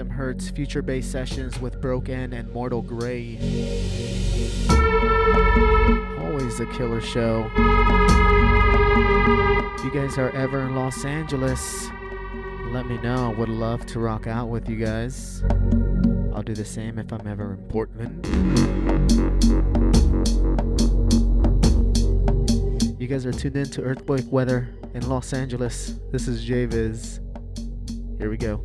Phantom Hertz, Future Bass Sessions with Broken and Mortal Grey. Always a killer show. If you guys are ever in Los Angeles, let me know. Would love to rock out with you guys. I'll do the same if I'm ever in Portland. You guys are tuned in to Earthquake Weather in Los Angeles. This is Javis. Here we go.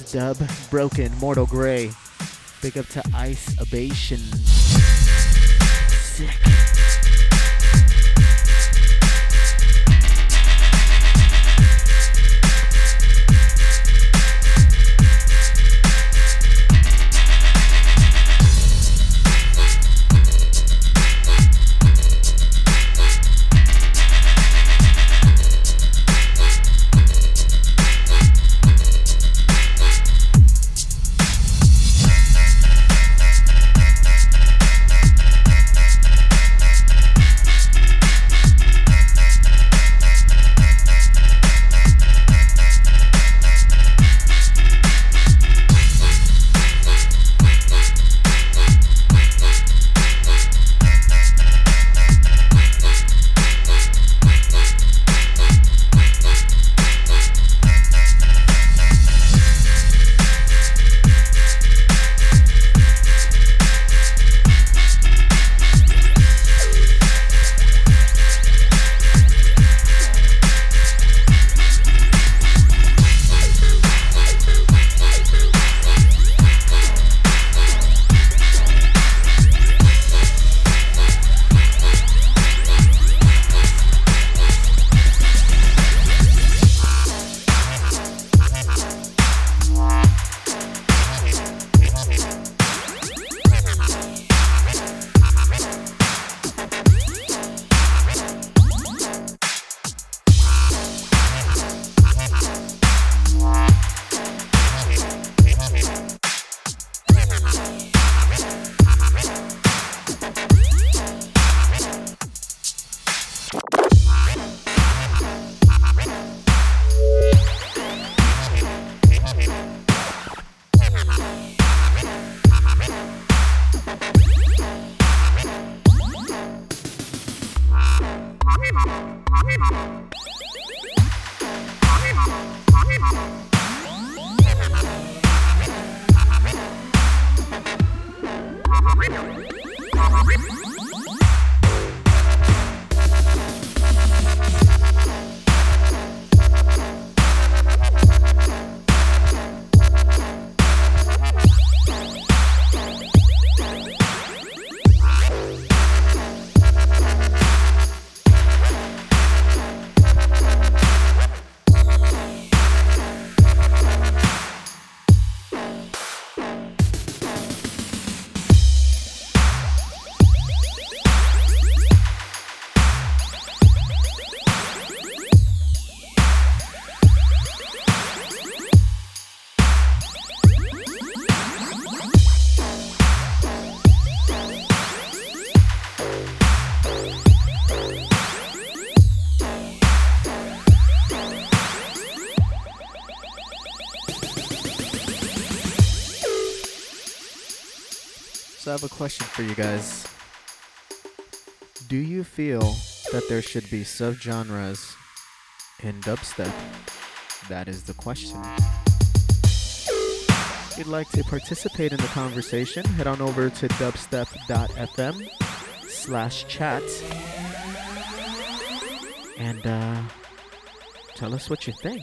S Dub, Broken, Mortal Grey. Big up to Ice Abation. Sick. Have a question for you guys. Do you feel that there should be subgenres in dubstep? That is the question. If you'd like to participate in the conversation, head on over to dubstep.fm slash chat and uh, tell us what you think.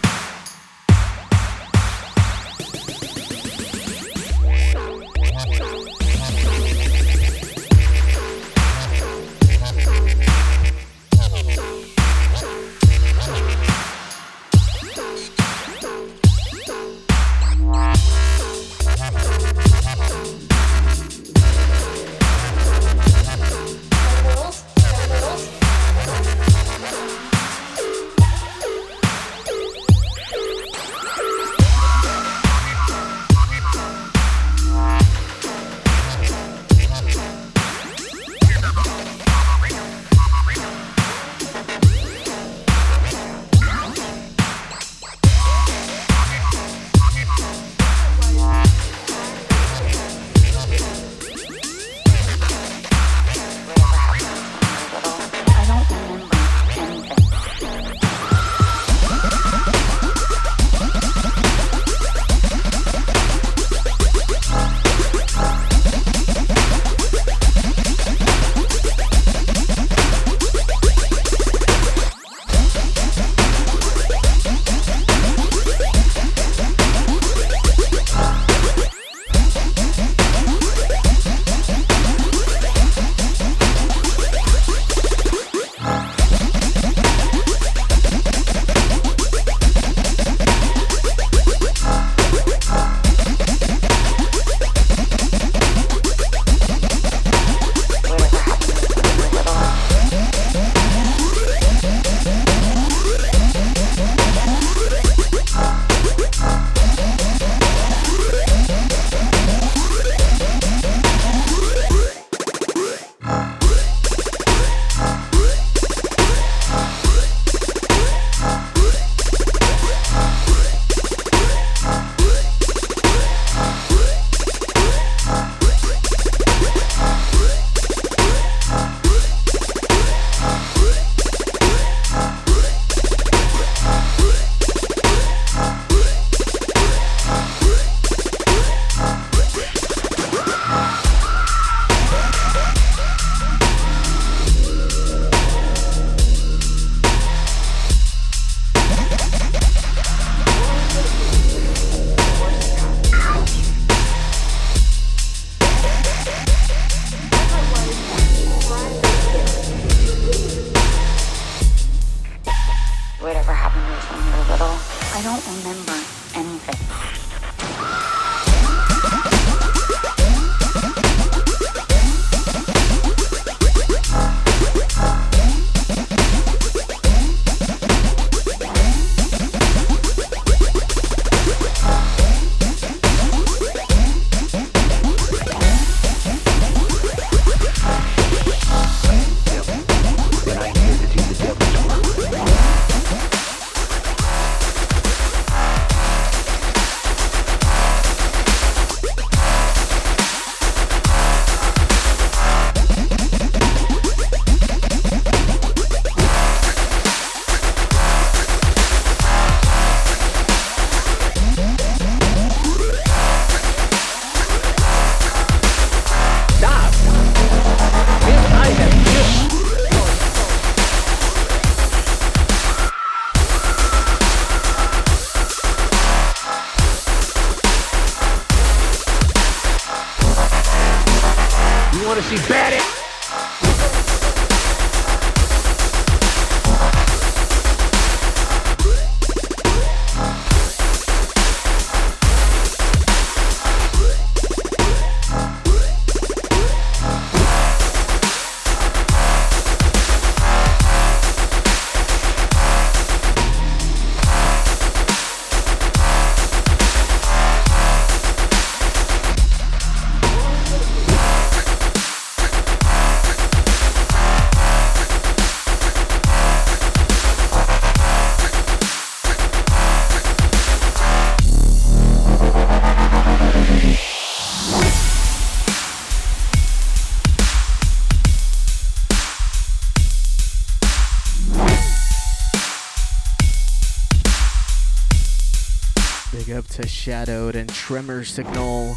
The shadowed and Tremor Signal.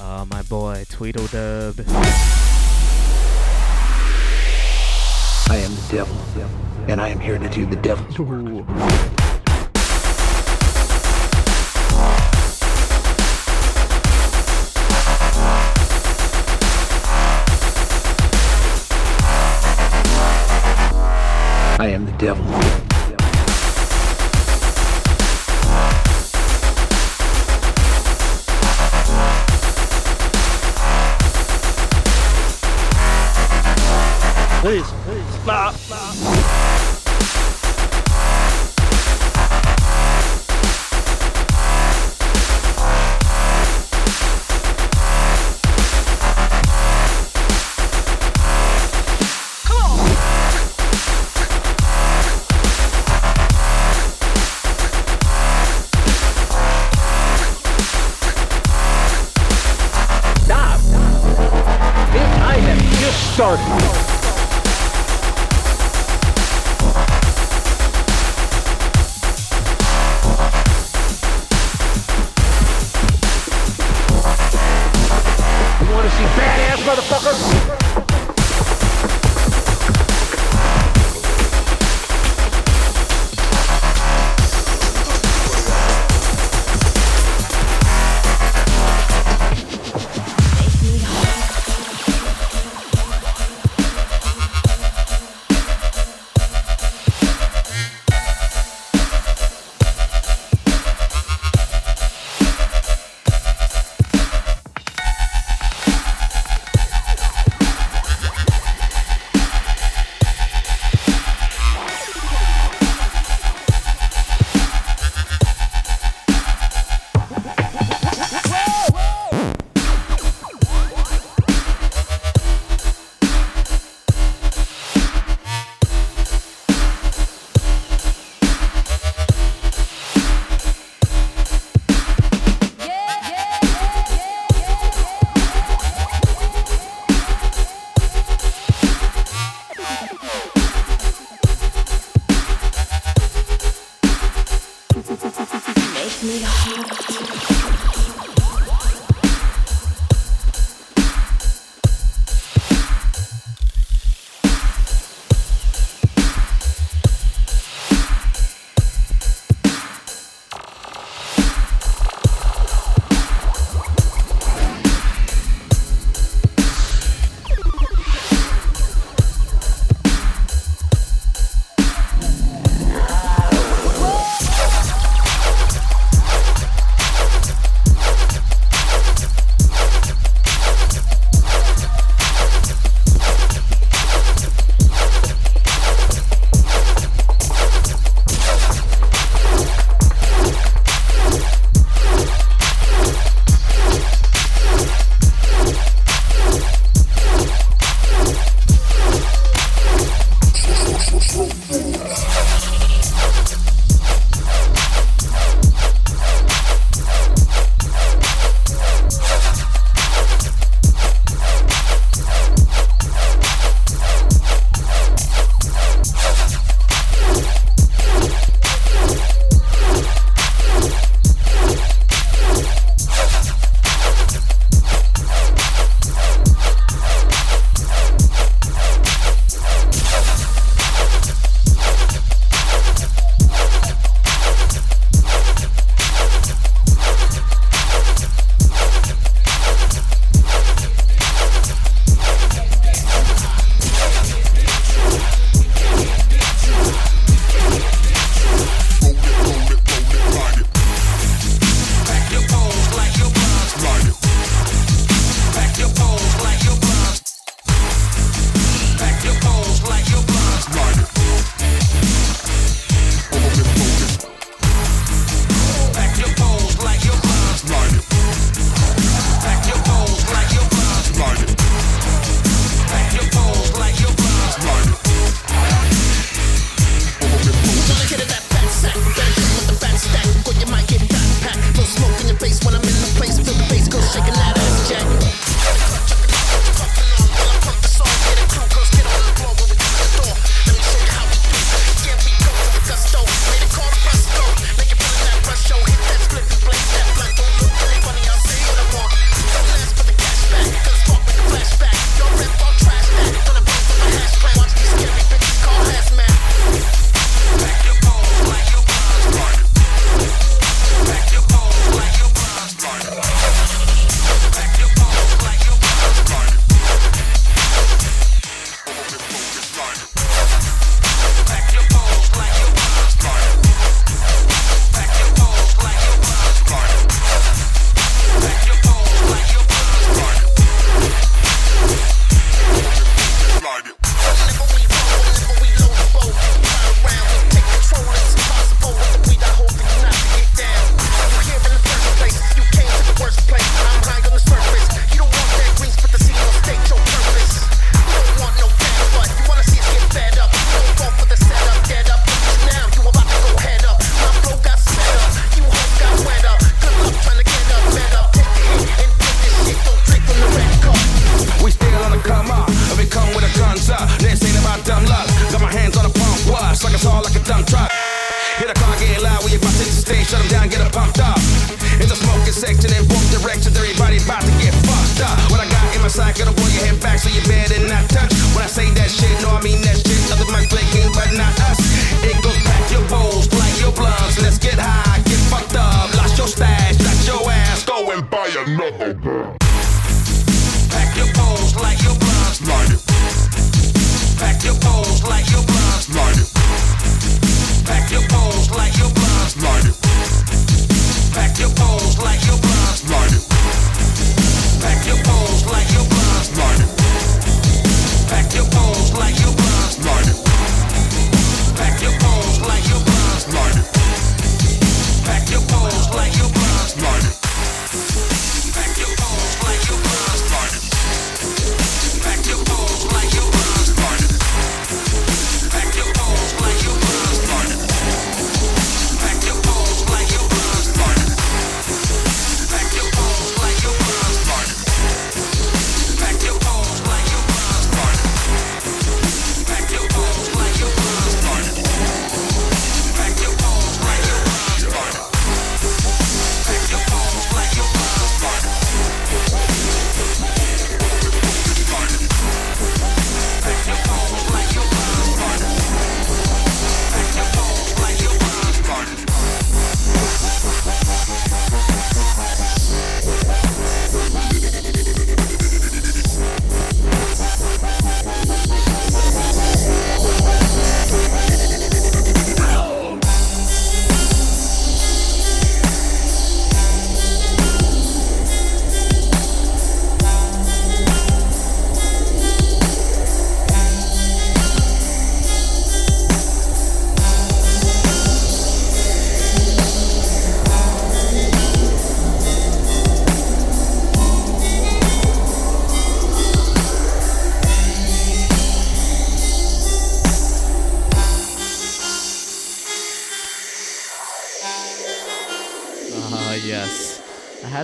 Oh, my boy, Tweedledub. I am the devil, and I am here to do the devil's work. I am the devil. Please. Nah. started.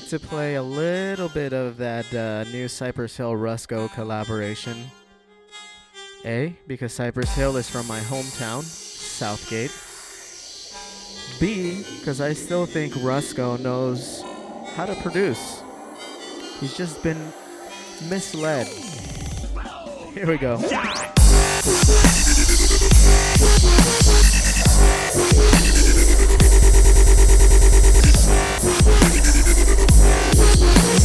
To play a little bit of that uh, new Cypress Hill Rusko collaboration. A, because Cypress Hill is from my hometown, Southgate. B, because I still think Rusko knows how to produce. He's just been misled. Here we go. Thank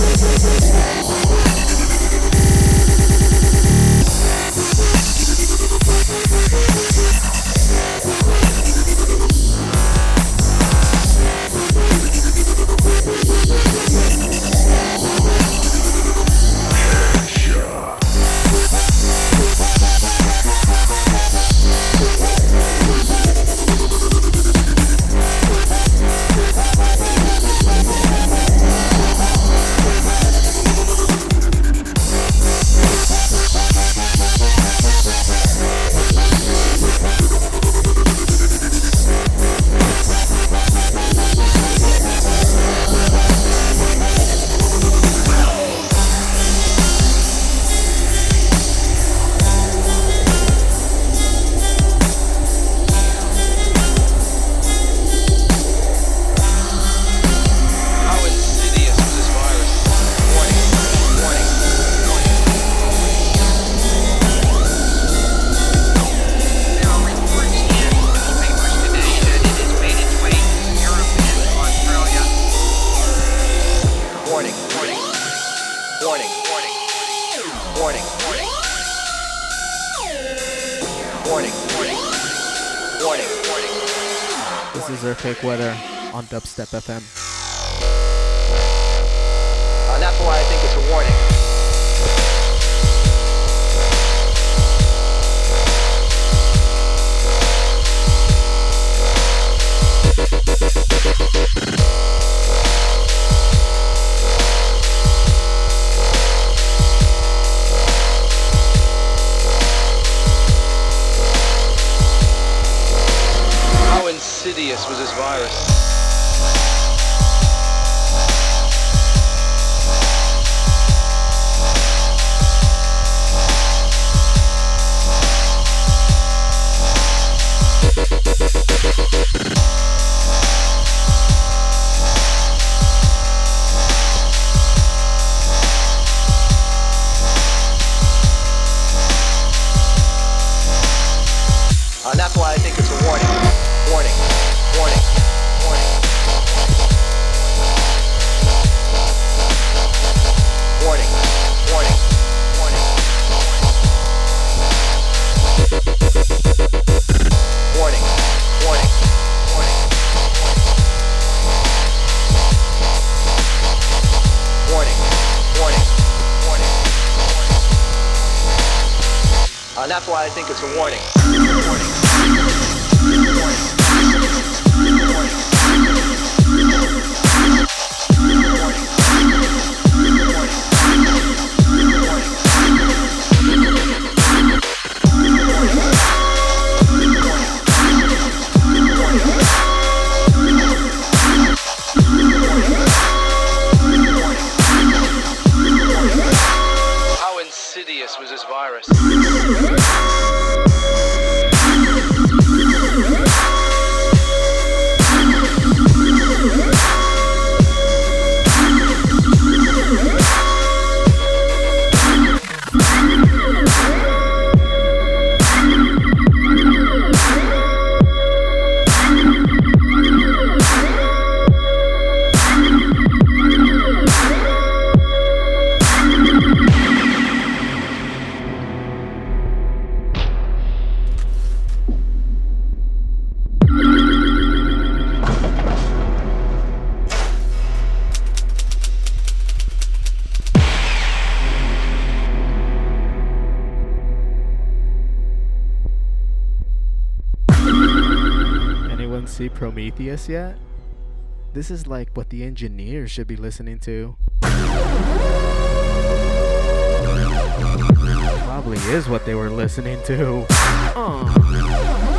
Step FM. This is like what the engineers should be listening to. Probably is what they were listening to. Uh.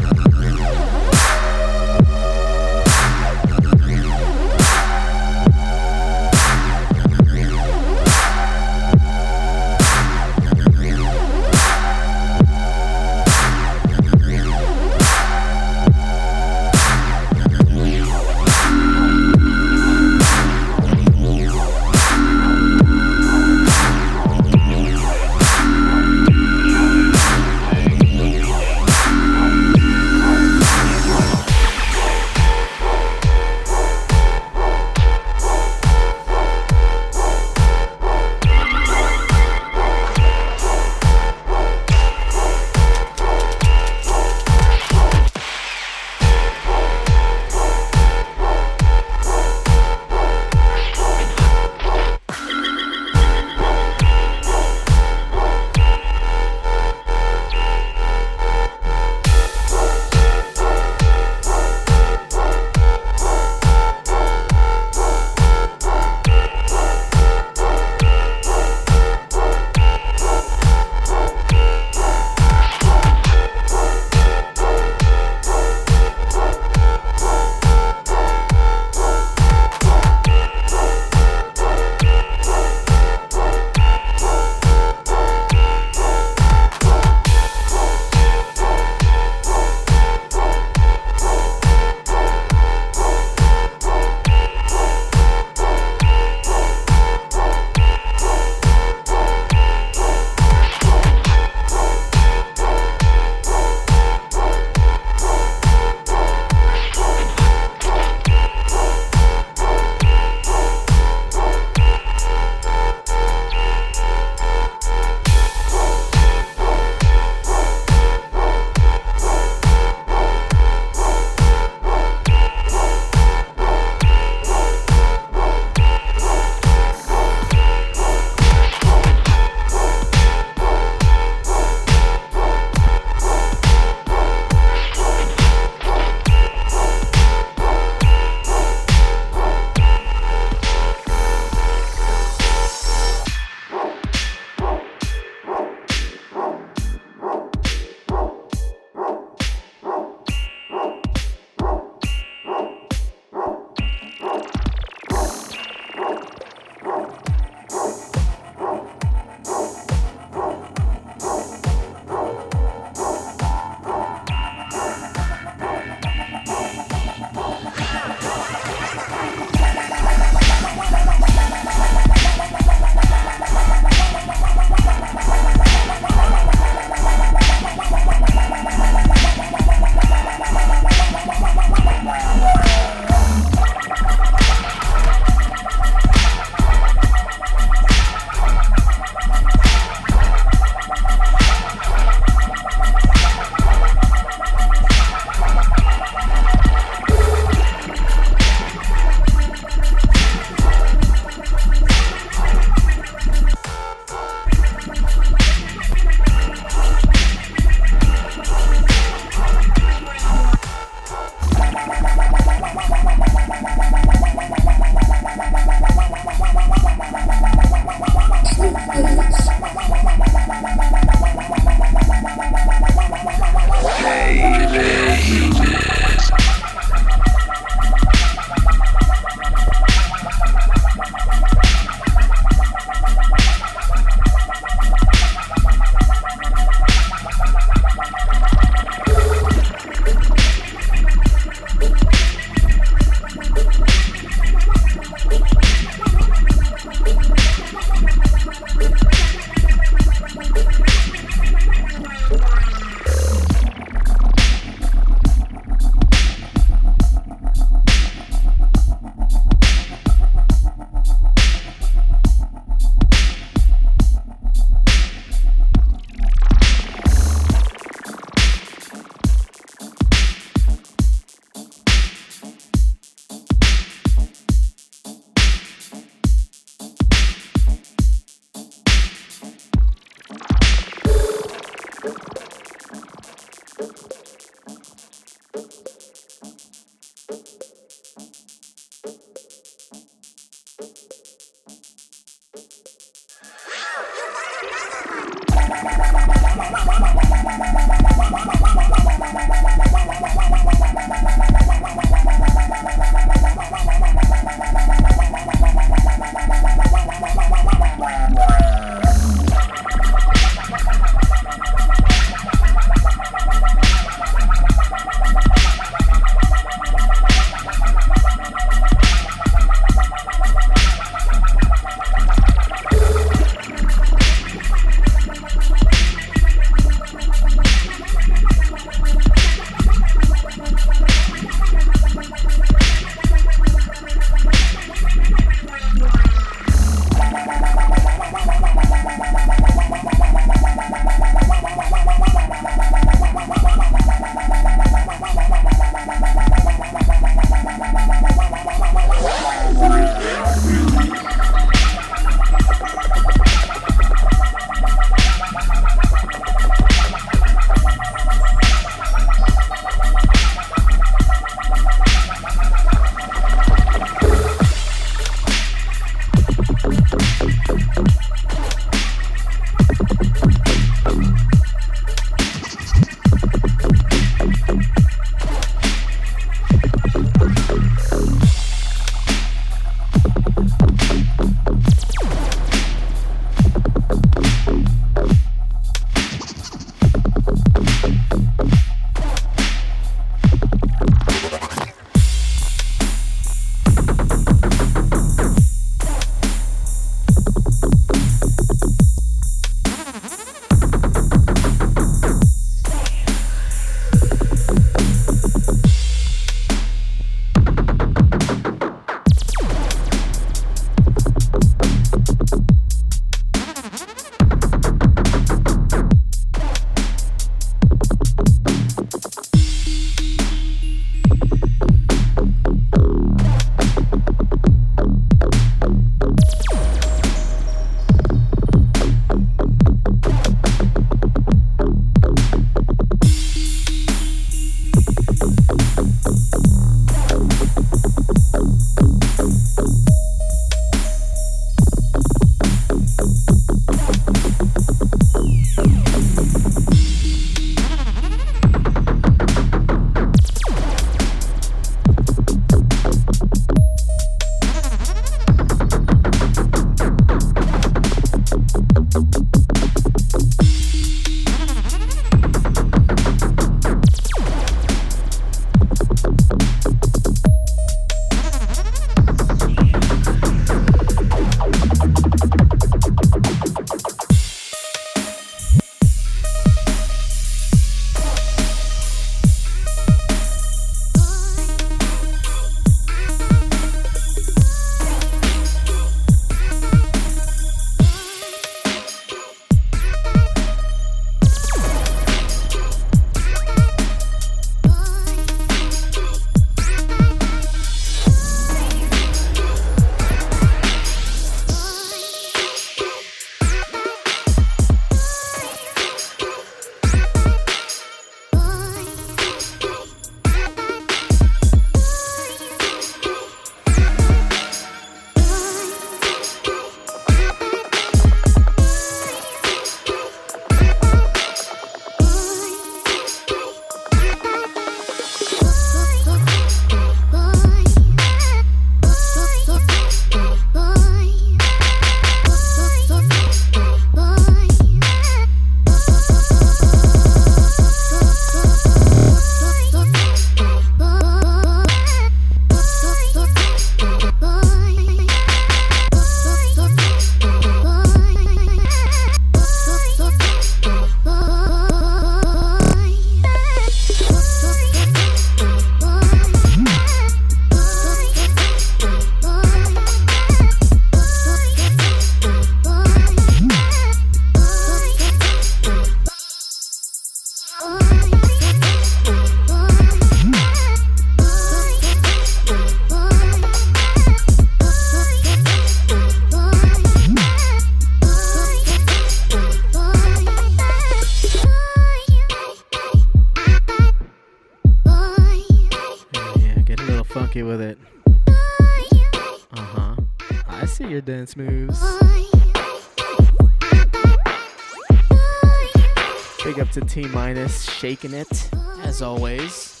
Minus, shaking it as always.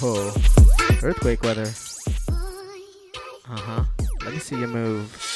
Whoa, earthquake weather. Uh huh. Let me see you move.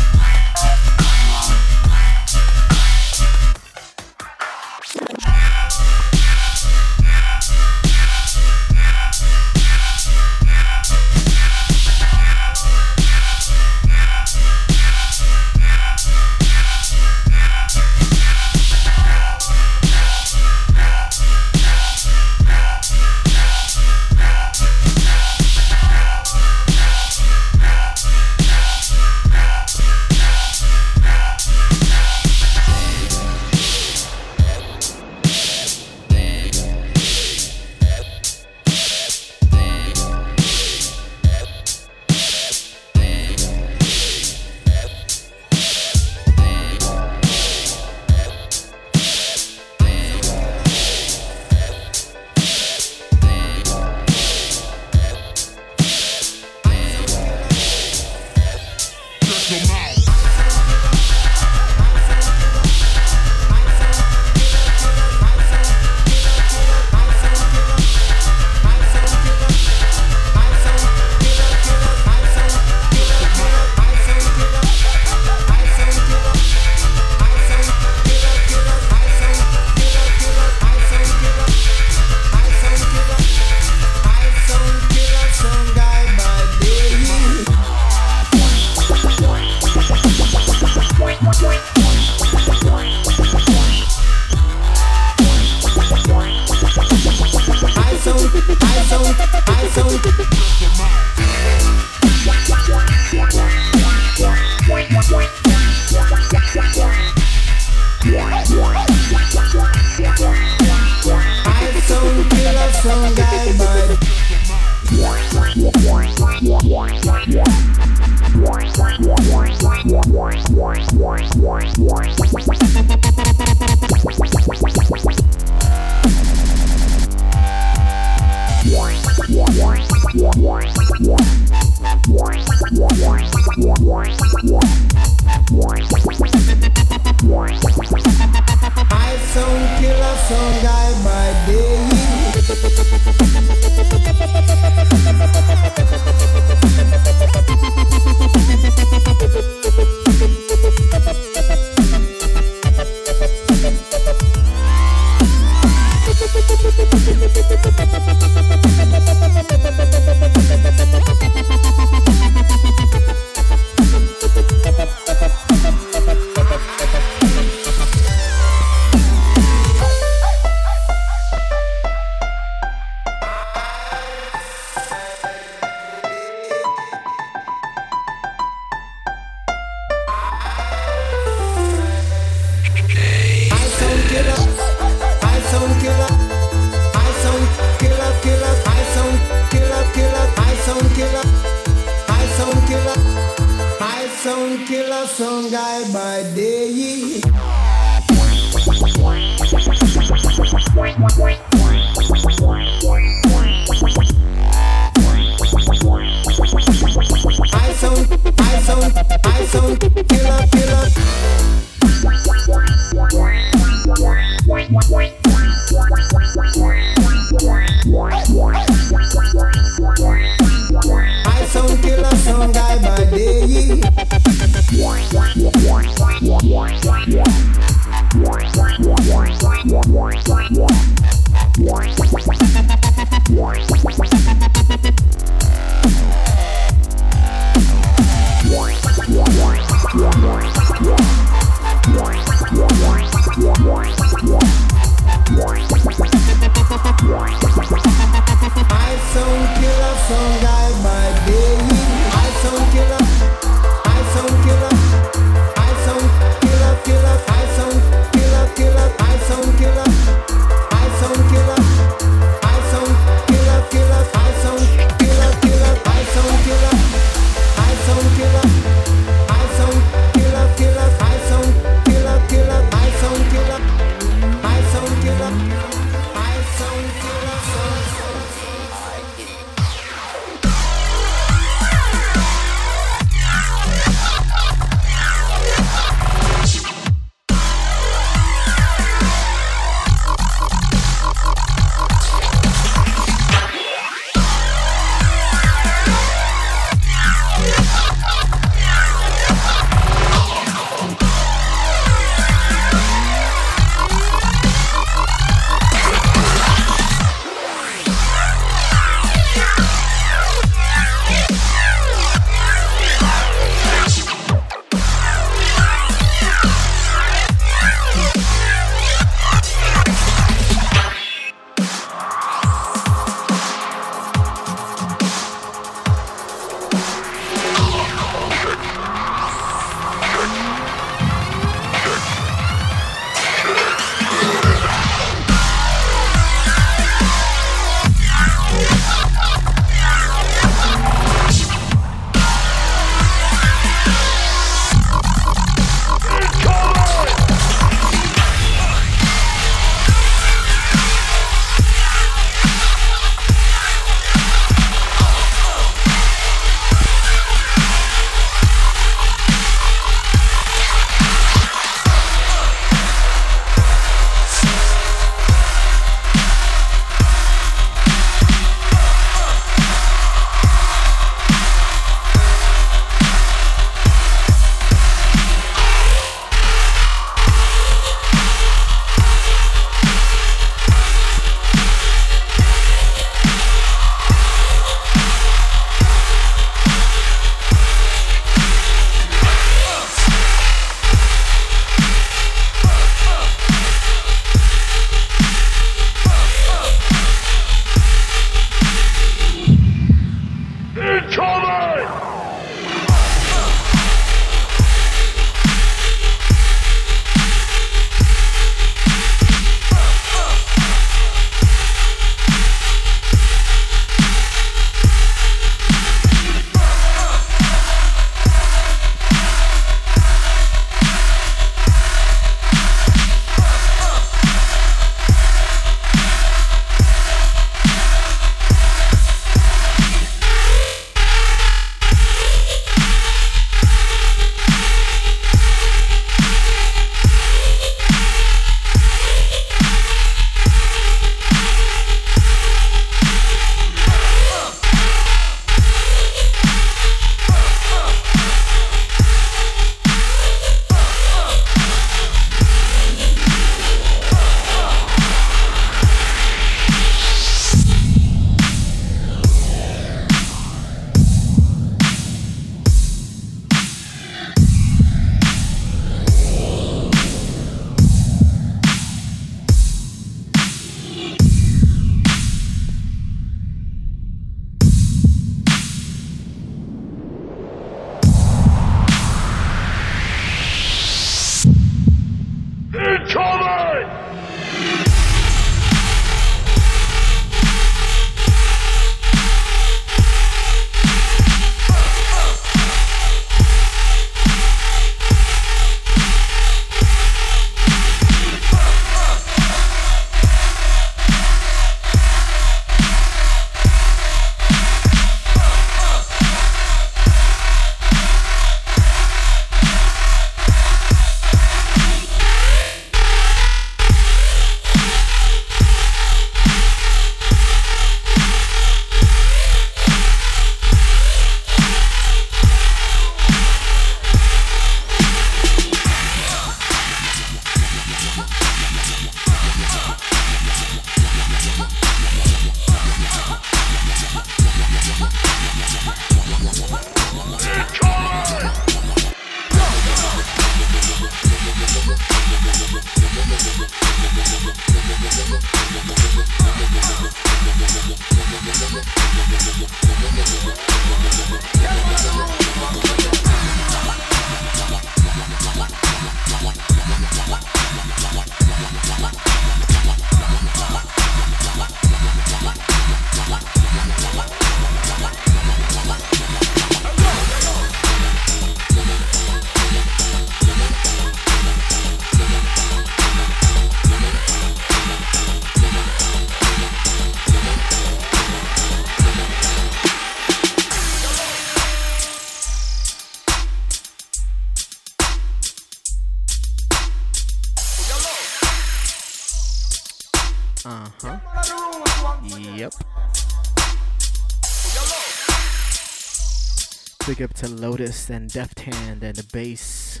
Big up to Lotus and Deft Hand and the bass.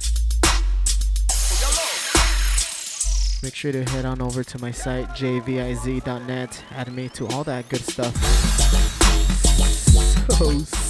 Make sure to head on over to my site, jviz.net. Add me to all that good stuff. So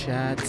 chat.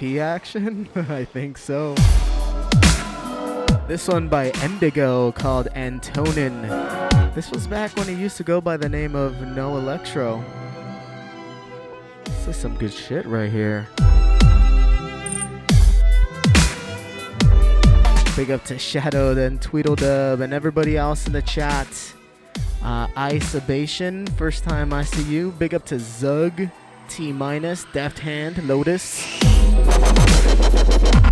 Action? I think so. This one by Endigo called Antonin. This was back when he used to go by the name of No Electro. This is some good shit right here. Big up to Shadow and Tweedledub and everybody else in the chat. Uh, Isabation, first time I see you. Big up to Zug, T minus, Deft Hand, Lotus. Thank you.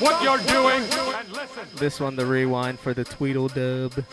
What you're doing. This one, the rewind for the Tweedledub.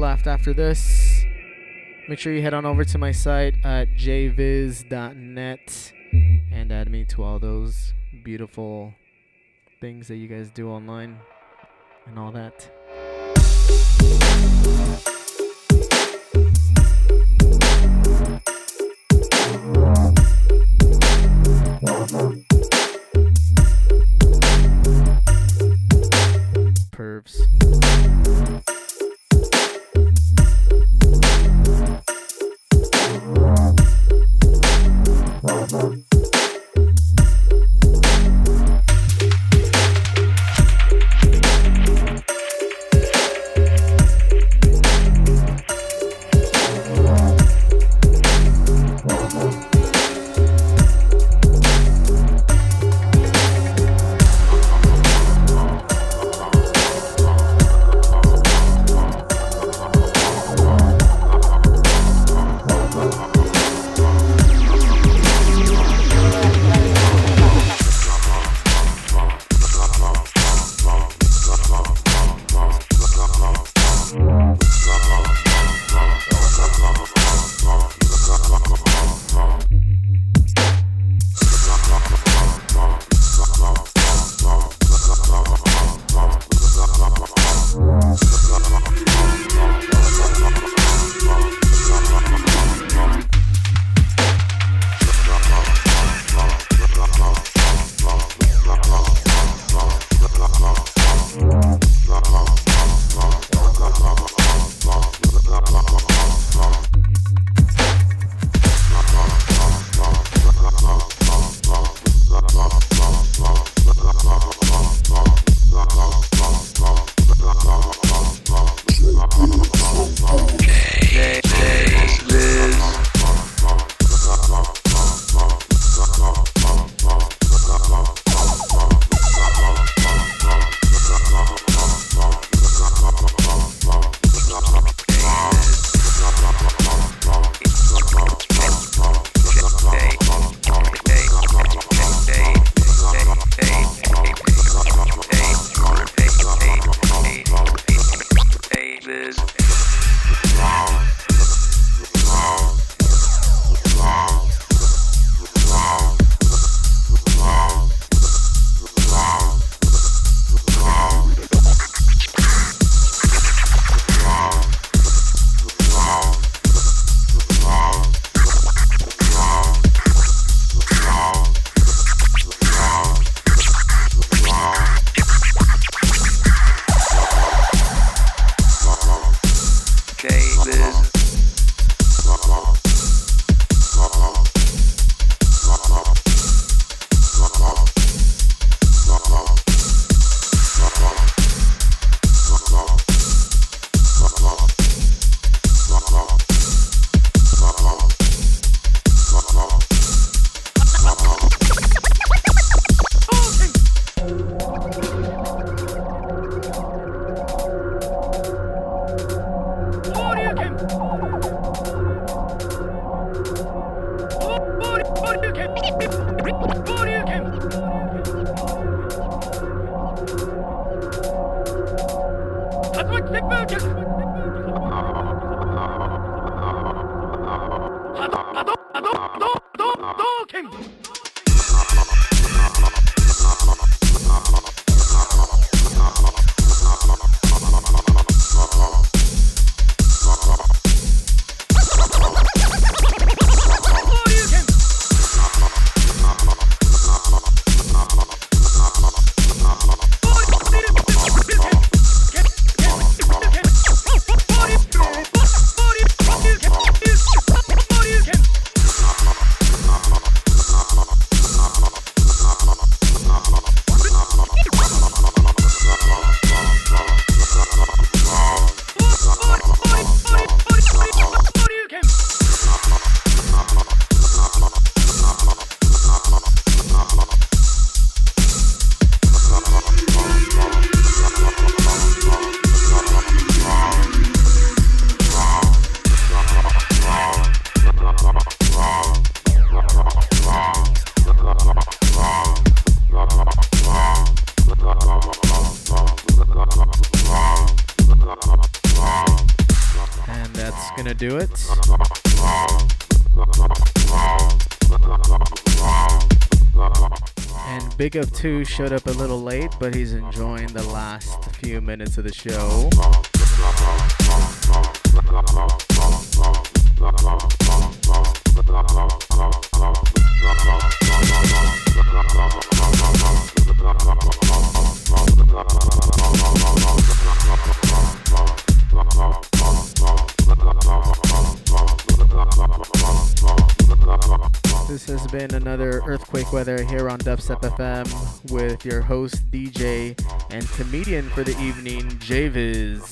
Left after this. Make sure you head on over to my site at jviz.net and add me to all those beautiful things that you guys do online and all that. 2 showed up a little late, but he's enjoying the last few minutes of the show. Another earthquake weather here on Dubstep FM with your host, DJ, and comedian for the evening, Javiz.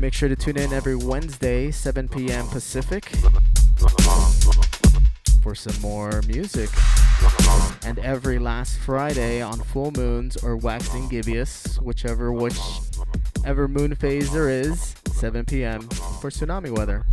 Make sure to tune in every Wednesday, 7 p.m. Pacific, for some more music. And every last Friday on full moons or waxing gibbous, whichever whichever moon phase there is, 7 p.m. for tsunami weather.